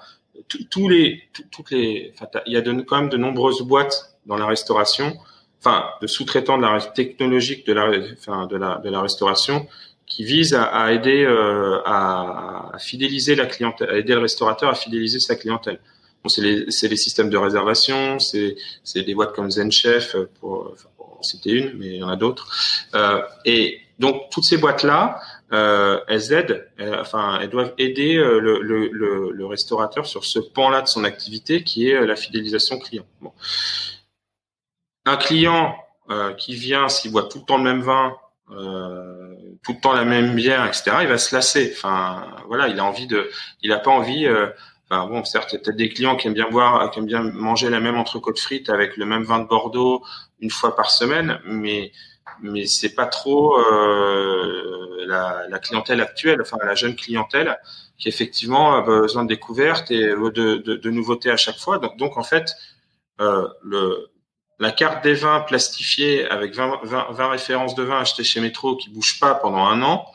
tous les, toutes les, il y a quand même de nombreuses boîtes dans la restauration, enfin, de sous-traitants de la technologique de la, enfin, de la, de la restauration qui vise à, à aider euh, à, fidéliser la clientèle, à aider le restaurateur à fidéliser sa clientèle. Bon, c'est les, les, systèmes de réservation, c'est des boîtes comme ZenChef enfin, pour en citer une, mais il y en a d'autres. Euh, et donc toutes ces boîtes là, euh, elles aident, euh, enfin elles doivent aider euh, le, le, le, le, restaurateur sur ce pan-là de son activité qui est la fidélisation client. Bon. Un client qui vient, s'il boit tout le temps le même vin, euh, tout le temps la même bière, etc. Il va se lasser. Enfin, voilà, il a envie de, il a pas envie. Euh, enfin bon, certes, il y a peut-être des clients qui aiment bien boire, qui aiment bien manger la même entrecôte frite avec le même vin de Bordeaux une fois par semaine, mais mais c'est pas trop euh, la, la, clientèle actuelle, enfin la jeune clientèle qui effectivement a besoin de découvertes et de, de, de nouveautés à chaque fois. Donc, donc en fait, euh, le, la carte des vins plastifiée avec 20, 20, références de vins achetées chez Métro qui bougent pas pendant un an,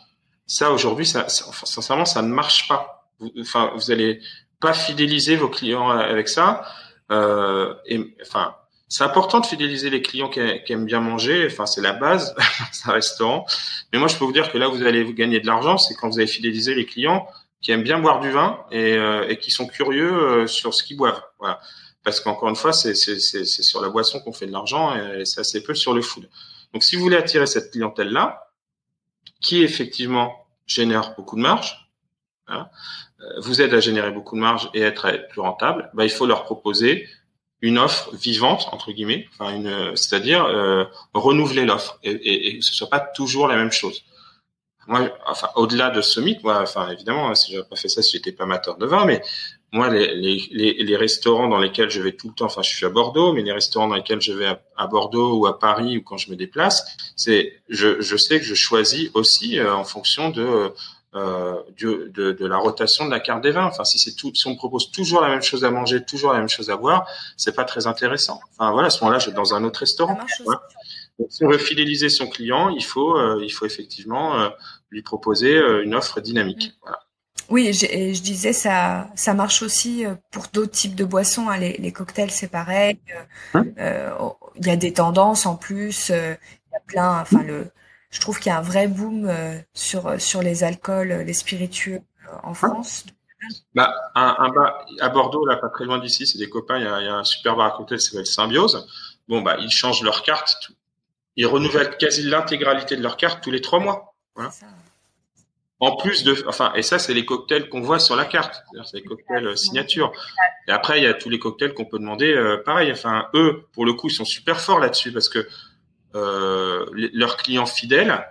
ça aujourd'hui, ça, sincèrement, ça ne marche pas. Vous, enfin, vous allez pas fidéliser vos clients avec ça. Euh, et enfin, c'est important de fidéliser les clients qui, aiment bien manger. Enfin, c'est la base, c'est un restaurant. Mais moi, je peux vous dire que là, vous allez vous gagner de l'argent, c'est quand vous allez fidéliser les clients qui aiment bien boire du vin et, euh, et qui sont curieux euh, sur ce qu'ils boivent. Voilà parce qu'encore une fois, c'est sur la boisson qu'on fait de l'argent et c'est assez peu sur le food. Donc, si vous voulez attirer cette clientèle-là, qui effectivement génère beaucoup de marge, hein, euh, vous aide à générer beaucoup de marge et être, plus rentable, bah, il faut leur proposer une offre vivante entre guillemets, enfin c'est-à-dire euh, renouveler l'offre et, et, et, que ce soit pas toujours la même chose. Moi, enfin au-delà de ce mythe, moi, enfin évidemment, si j'avais pas fait ça, si j'étais pas amateur de vin, mais moi, les, les, les, restaurants dans lesquels je vais tout le temps, enfin, je suis à Bordeaux, mais les restaurants dans lesquels je vais à, Bordeaux ou à Paris ou quand je me déplace, c'est, je, je sais que je choisis aussi euh, en fonction de, euh, de, de, de, la rotation de la carte des vins. Enfin, si c'est tout, si on me propose toujours la même chose à manger, toujours la même chose à boire, c'est pas très intéressant. Enfin, voilà, à ce moment-là, je vais dans un autre restaurant. Donc, si on veut fidéliser son client, il faut, euh, il faut effectivement euh, lui proposer une offre dynamique. Voilà. Oui, je, je disais ça, ça marche aussi euh, pour d'autres types de boissons. Hein. Les, les, cocktails, c'est pareil. Euh, hein euh, oh, il y a des tendances en plus. il y a plein. Enfin, le, je trouve qu'il y a un vrai boom sur sur les alcools, les spiritueux en hein France. Bah, un, un bar à Bordeaux, là, pas très loin d'ici, c'est des copains. Il y a, il y a un super bar à cocktails qui s'appelle Symbiose. Bon, bah, ils changent leur carte. Ils renouvellent quasi l'intégralité de leur carte tous les trois mois. Voilà. En plus de, enfin, et ça, c'est les cocktails qu'on voit sur la carte. C'est les cocktails euh, signature. Et après, il y a tous les cocktails qu'on peut demander. Euh, pareil. Enfin, eux, pour le coup, ils sont super forts là-dessus parce que euh, leurs clients fidèles,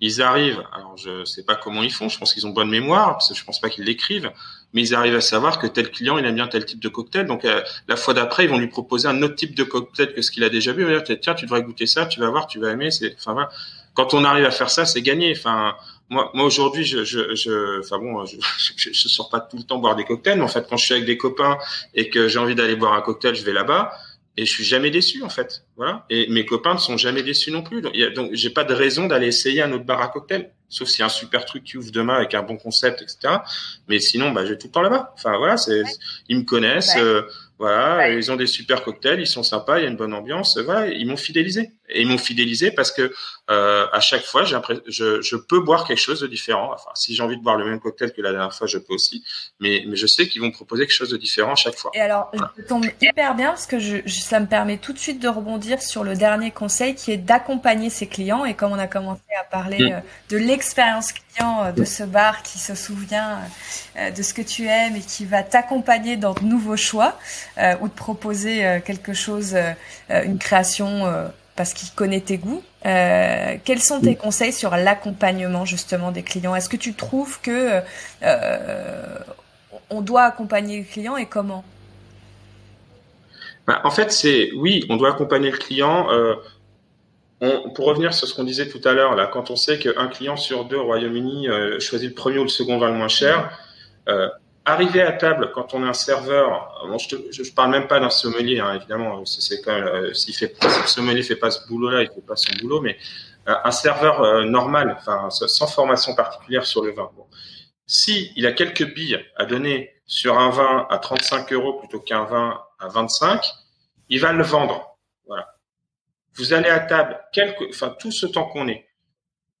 ils arrivent. Alors, je sais pas comment ils font. Je pense qu'ils ont bonne mémoire parce que je pense pas qu'ils l'écrivent. Mais ils arrivent à savoir que tel client, il aime bien tel type de cocktail. Donc, euh, la fois d'après, ils vont lui proposer un autre type de cocktail que ce qu'il a déjà vu. dire, tiens, tu devrais goûter ça. Tu vas voir, tu vas aimer. Enfin, voilà. Quand on arrive à faire ça, c'est gagné. Enfin, moi, moi aujourd'hui, je, je, je, enfin bon, je, je, je, sors pas tout le temps boire des cocktails, mais en fait, quand je suis avec des copains et que j'ai envie d'aller boire un cocktail, je vais là-bas et je suis jamais déçu en fait. Voilà. Et mes copains ne sont jamais déçus non plus. Donc, y a, donc j'ai pas de raison d'aller essayer un autre bar à cocktail, sauf s'il y a un super truc qui ouvre demain avec un bon concept, etc. Mais sinon, bah, je vais tout le temps là-bas. Enfin voilà, c'est, ils me connaissent. Euh, Voilà, ils ont des super cocktails, ils sont sympas, il y a une bonne ambiance. Voilà, ils m'ont fidélisé. Et ils m'ont fidélisé parce que euh, à chaque fois, j'ai je, je peux boire quelque chose de différent. Enfin, si j'ai envie de boire le même cocktail que la dernière fois, je peux aussi. Mais, mais je sais qu'ils vont proposer quelque chose de différent à chaque fois. Et alors, je tombe hyper bien parce que je, ça me permet tout de suite de rebondir sur le dernier conseil qui est d'accompagner ses clients. Et comme on a commencé à parler mm. euh, de l'expérience client euh, de ce bar qui se souvient euh, de ce que tu aimes et qui va t'accompagner dans de nouveaux choix ou de proposer quelque chose, une création parce qu'il connaît tes goûts. Euh, quels sont tes conseils sur l'accompagnement justement des clients? Est-ce que tu trouves que euh, on doit accompagner le client et comment? Bah, En fait, c'est oui, on doit accompagner le client. Euh, pour revenir sur ce qu'on disait tout à l'heure, là, quand on sait qu'un client sur deux au Royaume-Uni choisit le premier ou le second vin le moins cher, arriver à table quand on est un serveur, bon, je, ne parle même pas d'un sommelier, hein, évidemment, c'est quand même, euh, fait, si le sommelier fait pas ce boulot-là, il fait pas son boulot, mais euh, un serveur euh, normal, sans formation particulière sur le vin. Bon. Si il a quelques billes à donner sur un vin à 35 euros plutôt qu'un vin à 25, il va le vendre. Voilà. Vous allez à table, quelque, tout ce temps qu'on est,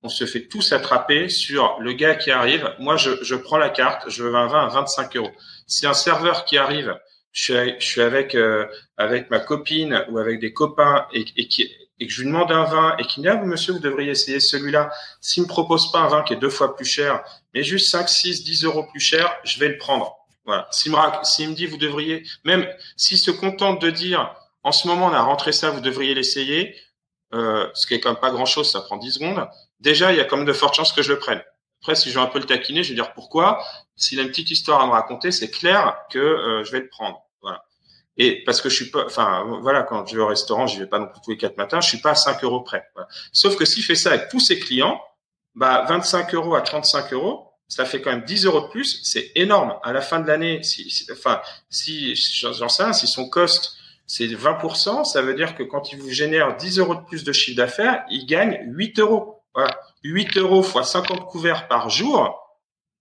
on se fait tous attraper sur le gars qui arrive. Moi, je, prends la carte, je veux un vin à 25 euros. Si un serveur qui arrive, je suis, avec euh, ma copine ou avec des copains et, que je lui demande un vin et qu'il me dit ah, monsieur vous devriez essayer celui-là. S'il me propose pas un vin qui est deux fois plus cher, mais juste 5, 6, 10 euros plus cher, je vais le prendre. Voilà. S'il me, me dit vous devriez, même s'il se contente de dire en ce moment on a rentré ça, vous devriez l'essayer, euh, ce qui est quand même pas grand chose, ça prend 10 secondes déjà, il y a quand même de fortes chances que je le prenne. Après, si je veux un peu le taquiner, je vais dire pourquoi. S'il a une petite histoire à me raconter, c'est clair que euh, je vais le prendre. Voilà. Et parce que je suis pas, enfin voilà, quand je vais au restaurant, je vais pas non plus tous les quatre matins, je suis pas à 5 euros près. Sauf que s'il fait ça avec tous ses clients, bah 25 euros à 35 euros, ça fait quand même 10 euros de plus. C'est énorme. À la fin de l'année, si, enfin si j'en sais si son cost c'est 20%, ça veut dire que quand il vous génère 10 euros de plus de chiffre d'affaires, il gagne 8 euros. Voilà. 8 euros fois 50 couverts par jour.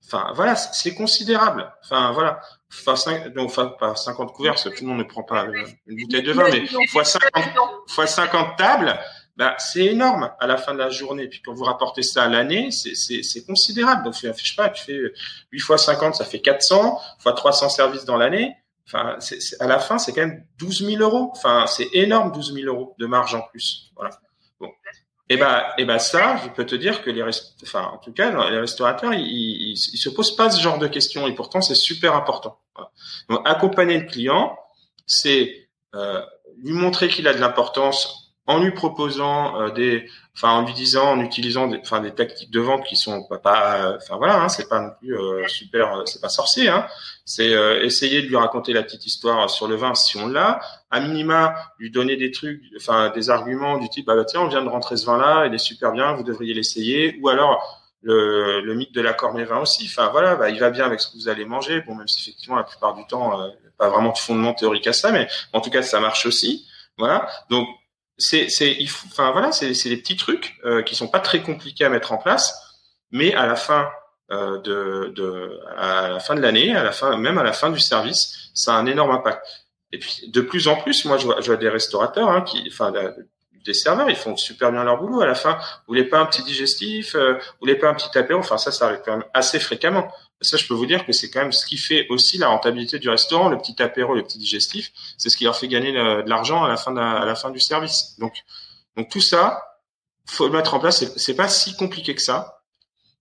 Enfin, voilà, c'est considérable. Enfin, voilà. Enfin, 5, donc, enfin, pas 50 couverts, parce que tout le monde ne prend pas une bouteille de vin, mais fois 50, fois 50 tables, bah, c'est énorme à la fin de la journée. Puis quand vous rapportez ça à l'année, c'est considérable. Donc, je sais pas, tu fais 8 fois 50, ça fait 400, fois 300 services dans l'année. Enfin, à la fin, c'est quand même 12 000 euros. Enfin, c'est énorme, 12 000 euros de marge en plus. Voilà. Bon. Et eh ben, et eh ben ça, je peux te dire que les, enfin, en tout cas, les restaurateurs, ils, ils, se posent pas ce genre de questions et pourtant c'est super important. Donc, accompagner le client, c'est euh, lui montrer qu'il a de l'importance en lui proposant euh, des, enfin en lui disant, en utilisant enfin des tactiques de vente qui sont pas, pas enfin voilà, hein, c'est pas non plus euh, super, c'est pas sorcier, hein, c'est euh, essayer de lui raconter la petite histoire sur le vin si on l'a, à minima lui donner des trucs, enfin des arguments du type bah, bah tiens on vient de rentrer ce vin là, il est super bien, vous devriez l'essayer, ou alors le, le mythe de l'accord mes vins aussi, enfin voilà, bah, il va bien avec ce que vous allez manger, bon même si effectivement la plupart du temps euh, pas vraiment de fondement théorique à ça, mais en tout cas ça marche aussi, voilà, donc c'est c'est enfin voilà, c'est c'est des petits trucs euh, qui sont pas très compliqués à mettre en place, mais à la fin euh, de, de, à la fin de l'année, à la fin, même à la fin du service, ça a un énorme impact. Et puis de plus en plus, moi je vois, je vois des restaurateurs hein, qui, enfin des serveurs, ils font super bien leur boulot. À la fin, vous voulez pas un petit digestif, euh, vous voulez pas un petit apéro. Enfin ça, ça arrive quand même assez fréquemment. Ça, je peux vous dire que c'est quand même ce qui fait aussi la rentabilité du restaurant, le petit apéro, le petit digestif. C'est ce qui leur fait gagner de l'argent à la fin de à la fin du service. Donc, donc tout ça, faut le mettre en place. C'est pas si compliqué que ça.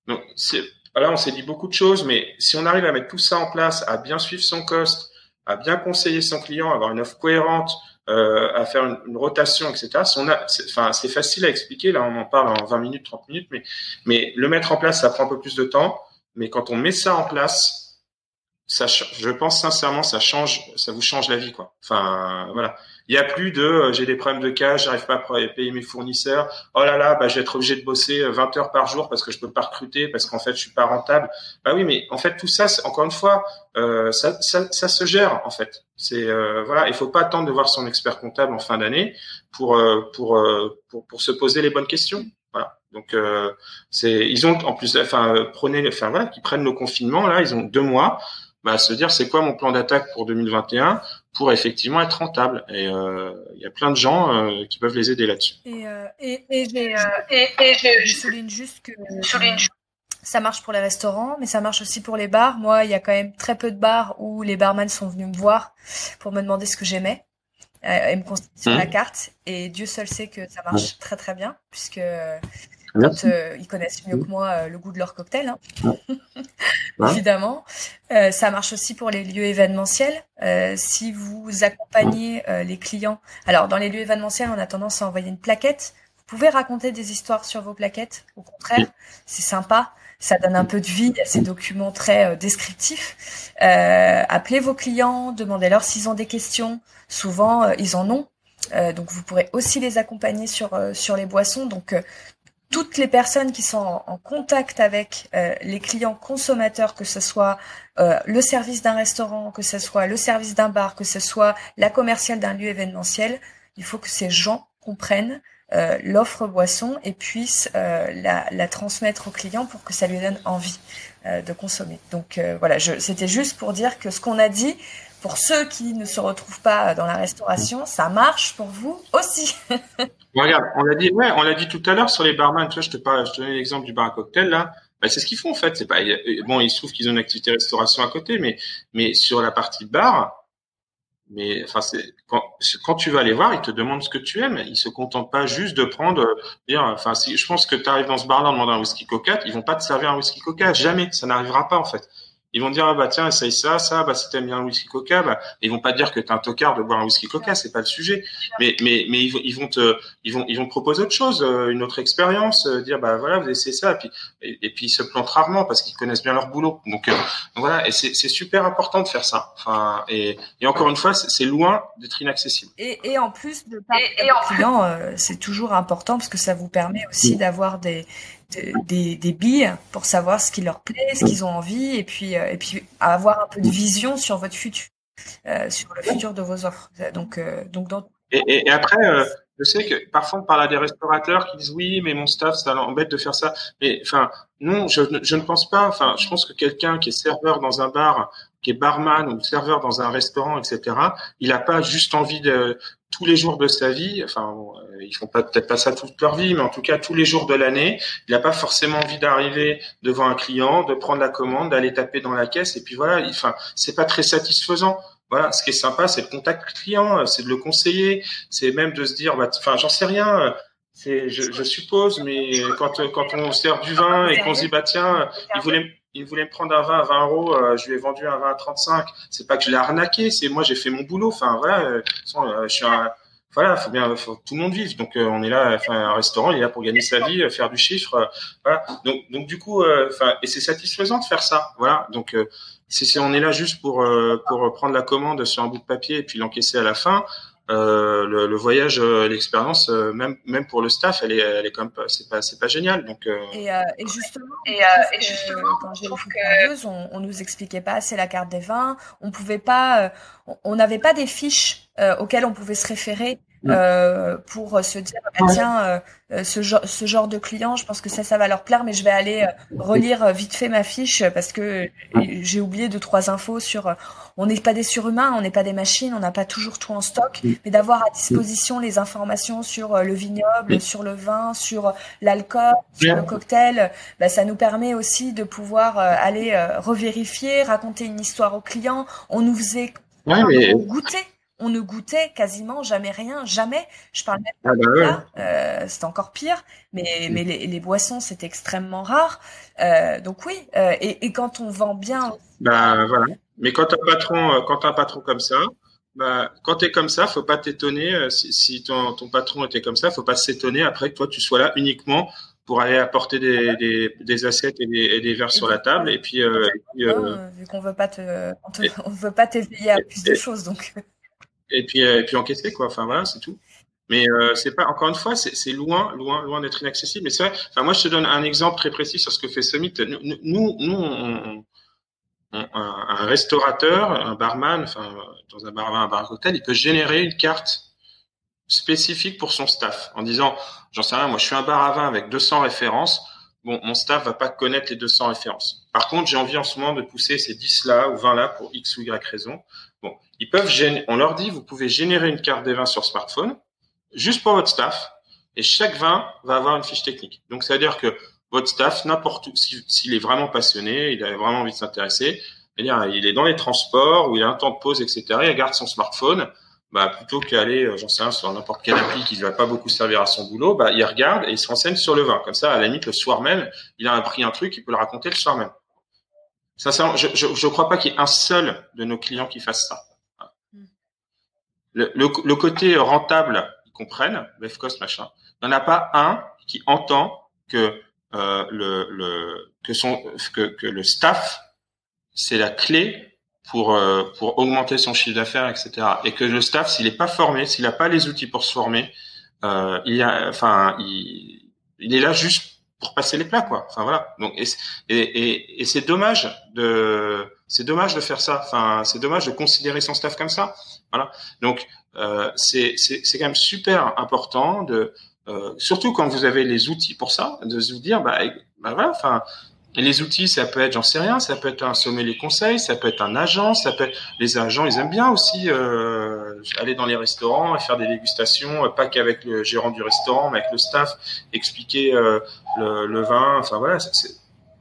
Donc, c'est voilà, on s'est dit beaucoup de choses, mais si on arrive à mettre tout ça en place, à bien suivre son cost, à bien conseiller son client, à avoir une offre cohérente, euh, à faire une, rotation, etc. on a, enfin, c'est facile à expliquer. Là, on en parle en 20 minutes, 30 minutes, mais, mais le mettre en place, ça prend un peu plus de temps. Mais quand on met ça en place, ça, je pense sincèrement, ça change, ça vous change la vie, quoi. Enfin, voilà. Il y a plus de euh, j'ai des problèmes de cash, j'arrive pas à payer mes fournisseurs. Oh là là, bah je vais être obligé de bosser 20 euh, heures par jour parce que je peux pas recruter parce qu'en fait je suis pas rentable. Bah oui, mais en fait tout ça, encore une fois, euh, ça, ça, ça, se gère en fait. C'est euh, voilà, il faut pas attendre de voir son expert comptable en fin d'année pour, euh, pour, pour pour se poser les bonnes questions. Donc c'est ils ont en plus enfin prenez enfin voilà, qui prennent le confinement là, ils ont deux mois bah, se dire c'est quoi mon plan d'attaque pour 2021 pour effectivement être rentable. Et il y a plein de gens qui peuvent les aider là-dessus. Et, et, et, et, je souligne juste que ça marche pour les restaurants, mais ça marche aussi pour les bars. Moi, il y a quand même très peu de bars où les barman sont venus me voir pour me demander ce que j'aimais et me constater sur la mmh. carte. Et Dieu seul sait que ça marche très très bien, puisque quand euh, ils connaissent mieux que moi euh, le goût de leur cocktail, hein. évidemment. Euh, ça marche aussi pour les lieux événementiels. si vous accompagnez les clients, alors dans les lieux événementiels, on a tendance à envoyer une plaquette. Vous pouvez raconter des histoires sur vos plaquettes. Au contraire, c'est sympa. Ça donne un peu de vie à ces documents très descriptifs. appelez vos clients, demandez-leur s'ils ont des questions. Souvent, ils en ont. donc vous pourrez aussi les accompagner sur sur les boissons. Donc toutes les personnes qui sont en, contact avec euh, les clients consommateurs, que ce soit euh, le service d'un restaurant, que ce soit le service d'un bar, que ce soit la commerciale d'un lieu événementiel, il faut que ces gens comprennent euh, l'offre boisson et puissent la, la, transmettre aux clients pour que ça lui donne envie de consommer. Donc voilà, c'était juste pour dire que ce qu'on a dit, pour ceux qui ne se retrouvent pas dans la restauration, ça marche pour vous aussi. regarde, on l'a dit, ouais, on l'a dit tout à l'heure sur les barman. Tu vois, je te parle, je te donne l'exemple du bar à cocktail là. Bah, c'est ce qu'ils font en fait. C'est pas bon, il se trouve qu'ils ont une activité restauration à côté, mais mais sur la partie bar, mais enfin c'est quand tu vas les voir, ils te demandent ce que tu aimes. Ils se contentent pas juste de prendre, dire, enfin si je pense que tu arrives dans ce bar-là en demandant un whisky coca, ils vont pas te servir un whisky coca, jamais. Ça n'arrivera pas en fait. Ils vont dire ah bah tiens essaye ça ça bah si t'aimes bien le whisky coca bah ils vont pas dire que t'es un tocard de boire un whisky coca c'est pas le sujet. Mais mais mais ils, ils vont te ils vont ils vont proposer autre chose euh, une autre expérience euh, dire bah voilà vous essayez ça et puis et, puis ils se plantent rarement parce qu'ils connaissent bien leur boulot. Donc, euh, voilà et c'est c'est super important de faire ça. Enfin et et encore une fois c'est loin d'être inaccessible. Et et en plus de parler et, en client c'est toujours important parce que ça vous permet aussi d'avoir des des, billes pour savoir ce qui leur plaît, ce qu'ils ont envie, et puis, euh, et puis avoir un peu de vision sur votre futur, euh, sur le futur de vos offres. Donc, euh, donc dans... et, et, après, je sais que parfois on parle à des restaurateurs qui disent oui, mais mon staff, ça l'embête de faire ça. Mais enfin, non, je, je ne pense pas. Enfin, je pense que quelqu'un qui est serveur dans un bar, qui est barman ou serveur dans un restaurant, etc., il n'a pas juste envie de tous les jours de sa vie. Enfin, euh, ils font pas peut-être pas ça toute leur vie, mais en tout cas tous les jours de l'année, il n'a pas forcément envie d'arriver devant un client, de prendre la commande, d'aller taper dans la caisse, et puis voilà. Enfin, c'est pas très satisfaisant. Voilà, ce qui est sympa, c'est le contact client, c'est de le conseiller, c'est même de se dire, bah, enfin, j'en sais rien, c'est, je, je, suppose, mais quand quand on sert du vin et qu'on se dit bah tiens, il voulait il voulait me prendre un vin à 20 euros, euh, je lui ai vendu un vin à 35. C'est pas que je l'ai arnaqué, c'est moi j'ai fait mon boulot. Enfin voilà, euh, euh, je suis un, voilà, faut bien, faut, tout le monde vive. Donc on est là, enfin un restaurant, il est là pour gagner sa vie, faire du chiffre, voilà. Donc donc du coup, enfin et c'est satisfaisant de faire ça, voilà. Donc si, on est là juste pour pour prendre la commande sur un bout de papier et puis l'encaisser à la fin, euh, le, le, voyage, euh, l'expérience, euh, même même pour le staff, elle est elle est comme c'est pas c'est pas génial. Donc et, et, justement, et, et justement, quand j'ai que... on, on nous expliquait pas assez la carte des vins. On pouvait pas, on n'avait pas des fiches auxquelles on pouvait se référer. Euh, pour se dire bah, tiens euh, euh, ce genre ce genre de client je pense que ça ça va leur plaire mais je vais aller euh, relire vite fait ma fiche parce que j'ai oublié deux trois infos sur on n'est pas des surhumains on n'est pas des machines on n'a pas toujours tout en stock mais d'avoir à disposition les informations sur le vignoble sur le vin sur l'alcool sur le cocktail bah, ça nous permet aussi de pouvoir aller revérifier raconter une histoire au client. On nous faisait goûter on ne goûtait quasiment jamais rien, jamais. Je parle même ah bah euh, c'est encore pire, mais, mais les, boissons, c'est extrêmement rare. Euh, donc oui, euh, et, quand on vend bien... Bah voilà. Mais quand un patron, quand un patron comme ça, bah, quand tu es comme ça, faut pas t'étonner. Si, ton, patron était comme ça, faut pas s'étonner après que toi, tu sois là uniquement pour aller apporter des, des, assiettes et des, verres sur la table. Et puis, vu qu'on veut pas te, on, veut pas t'éveiller à plus de choses, donc et puis euh, et puis encaisser quoi. Enfin voilà, c'est tout. Mais euh, c'est pas encore une fois, c'est loin, loin, loin d'être inaccessible. Mais c'est. Enfin moi, je te donne un exemple très précis sur ce que fait Summit. Nous, nous, on, un, restaurateur, un barman, enfin dans un bar, un bar hôtel, il peut générer une carte spécifique pour son staff en disant, j'en sais rien, moi je suis un bar à vin avec 200 références. Bon, mon staff va pas connaître les 200 références. Par contre, j'ai envie en ce moment de pousser ces 10 là ou 20 là pour X ou Y raison. Ils peuvent on leur dit, vous pouvez générer une carte des vins sur smartphone, juste pour votre staff, et chaque vin va avoir une fiche technique. Donc, ça veut dire que votre staff, n'importe où, s'il est vraiment passionné, il a vraiment envie de s'intéresser, eh il est dans les transports, où il a un temps de pause, etc., il regarde son smartphone, bah, plutôt qu'aller, euh, j'en sais rien, sur n'importe quelle appli qui ne va pas beaucoup servir à son boulot, bah, il regarde et il se renseigne sur le vin. Comme ça, à la limite, le soir même, il a appris un truc, il peut le raconter le soir même. Sincèrement, je ne crois pas qu'il y ait un seul de nos clients qui fasse ça. Le, le, côté rentable, ils comprennent, best cost, machin. Il n'y en a pas un qui entend que euh, le, le, que, son, que, que le staff, c'est la clé pour euh, pour augmenter son chiffre d'affaires, etc. Et que le staff, s'il n'est pas formé, s'il n'a pas les outils pour se former, euh, il y a, enfin, il, il est là juste pour passer les plats, quoi. Enfin voilà. Donc et et, et, c'est dommage de c'est dommage de faire ça. Enfin c'est dommage de considérer son staff comme ça. Voilà. Donc euh, c'est quand même super important de euh, surtout quand vous avez les outils pour ça, de se dire bah, bah voilà. Enfin les outils, ça peut être, j'en sais rien, ça peut être un les conseils, ça peut être un agent, ça peut être les agents, ils aiment bien aussi euh, aller dans les restaurants et faire des dégustations, euh, pas qu'avec le gérant du restaurant, mais avec le staff, expliquer euh, le, le, vin. Enfin voilà,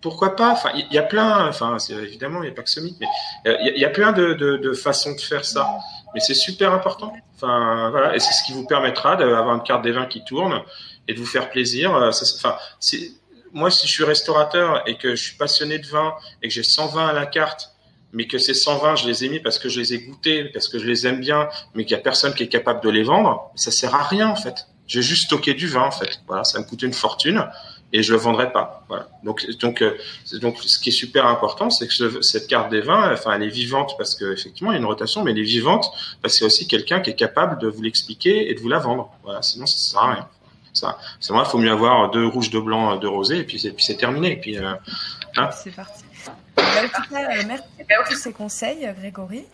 pourquoi pas? Enfin, il y, a plein. Enfin, évidemment, il n'y a pas que Summit, mais il y, a plein de, de, de, façons de faire ça. Mais c'est super important. Enfin voilà, et c'est ce qui vous permettra d'avoir une carte des vins qui tourne et de vous faire plaisir. enfin, c'est moi, si je suis restaurateur et que je suis passionné de vin et que j'ai 120 à la carte, mais que ces 120, je les ai mis parce que je les ai goûtés, parce que je les aime bien, mais qu'il y a personne qui est capable de les vendre, ça sert à rien en fait. J'ai juste stocké du vin en fait. Voilà, ça me coûte une fortune et je le vendrai pas. Voilà. Donc, donc, euh, donc, ce qui est super important, c'est que cette carte des vins, enfin, elle est vivante parce que effectivement, il y a une rotation, mais elle est vivante parce que c'est aussi quelqu'un qui est capable de vous l'expliquer et de vous la vendre. Voilà. Sinon, ça sert à rien. Ça, c'est vrai, il faut mieux avoir deux rouges, deux blancs, deux rosés, et puis, c'est terminé. Et puis, euh, hein. C'est parti. Bah, euh, merci pour tous ces conseils, Grégory.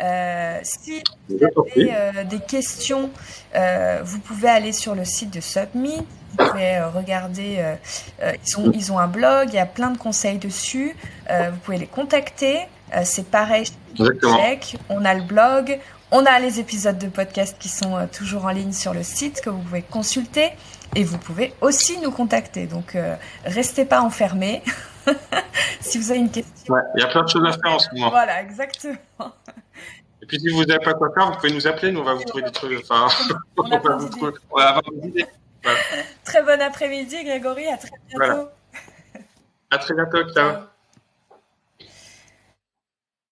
Euh, si vous avez des questions, vous pouvez aller sur le site de Submit. Vous pouvez regarder. ils, ont, ils ont un blog, il y a plein de conseils dessus. vous pouvez les contacter. c'est pareil. On a le blog, on a les épisodes de podcast qui sont euh, toujours en ligne sur le site que vous pouvez consulter et vous pouvez aussi nous contacter. Donc, euh, restez pas enfermés. si vous avez une question. il y a plein de choses à faire en ce moment. Voilà, exactement. Et puis, si vous n'avez pas quoi faire, vous pouvez nous appeler. Nous, on va vous trouver des trucs. Enfin, on, va vous trouver, on va avoir des idées. Très bon après-midi, Grégory. À très bientôt. À très bientôt. Ciao.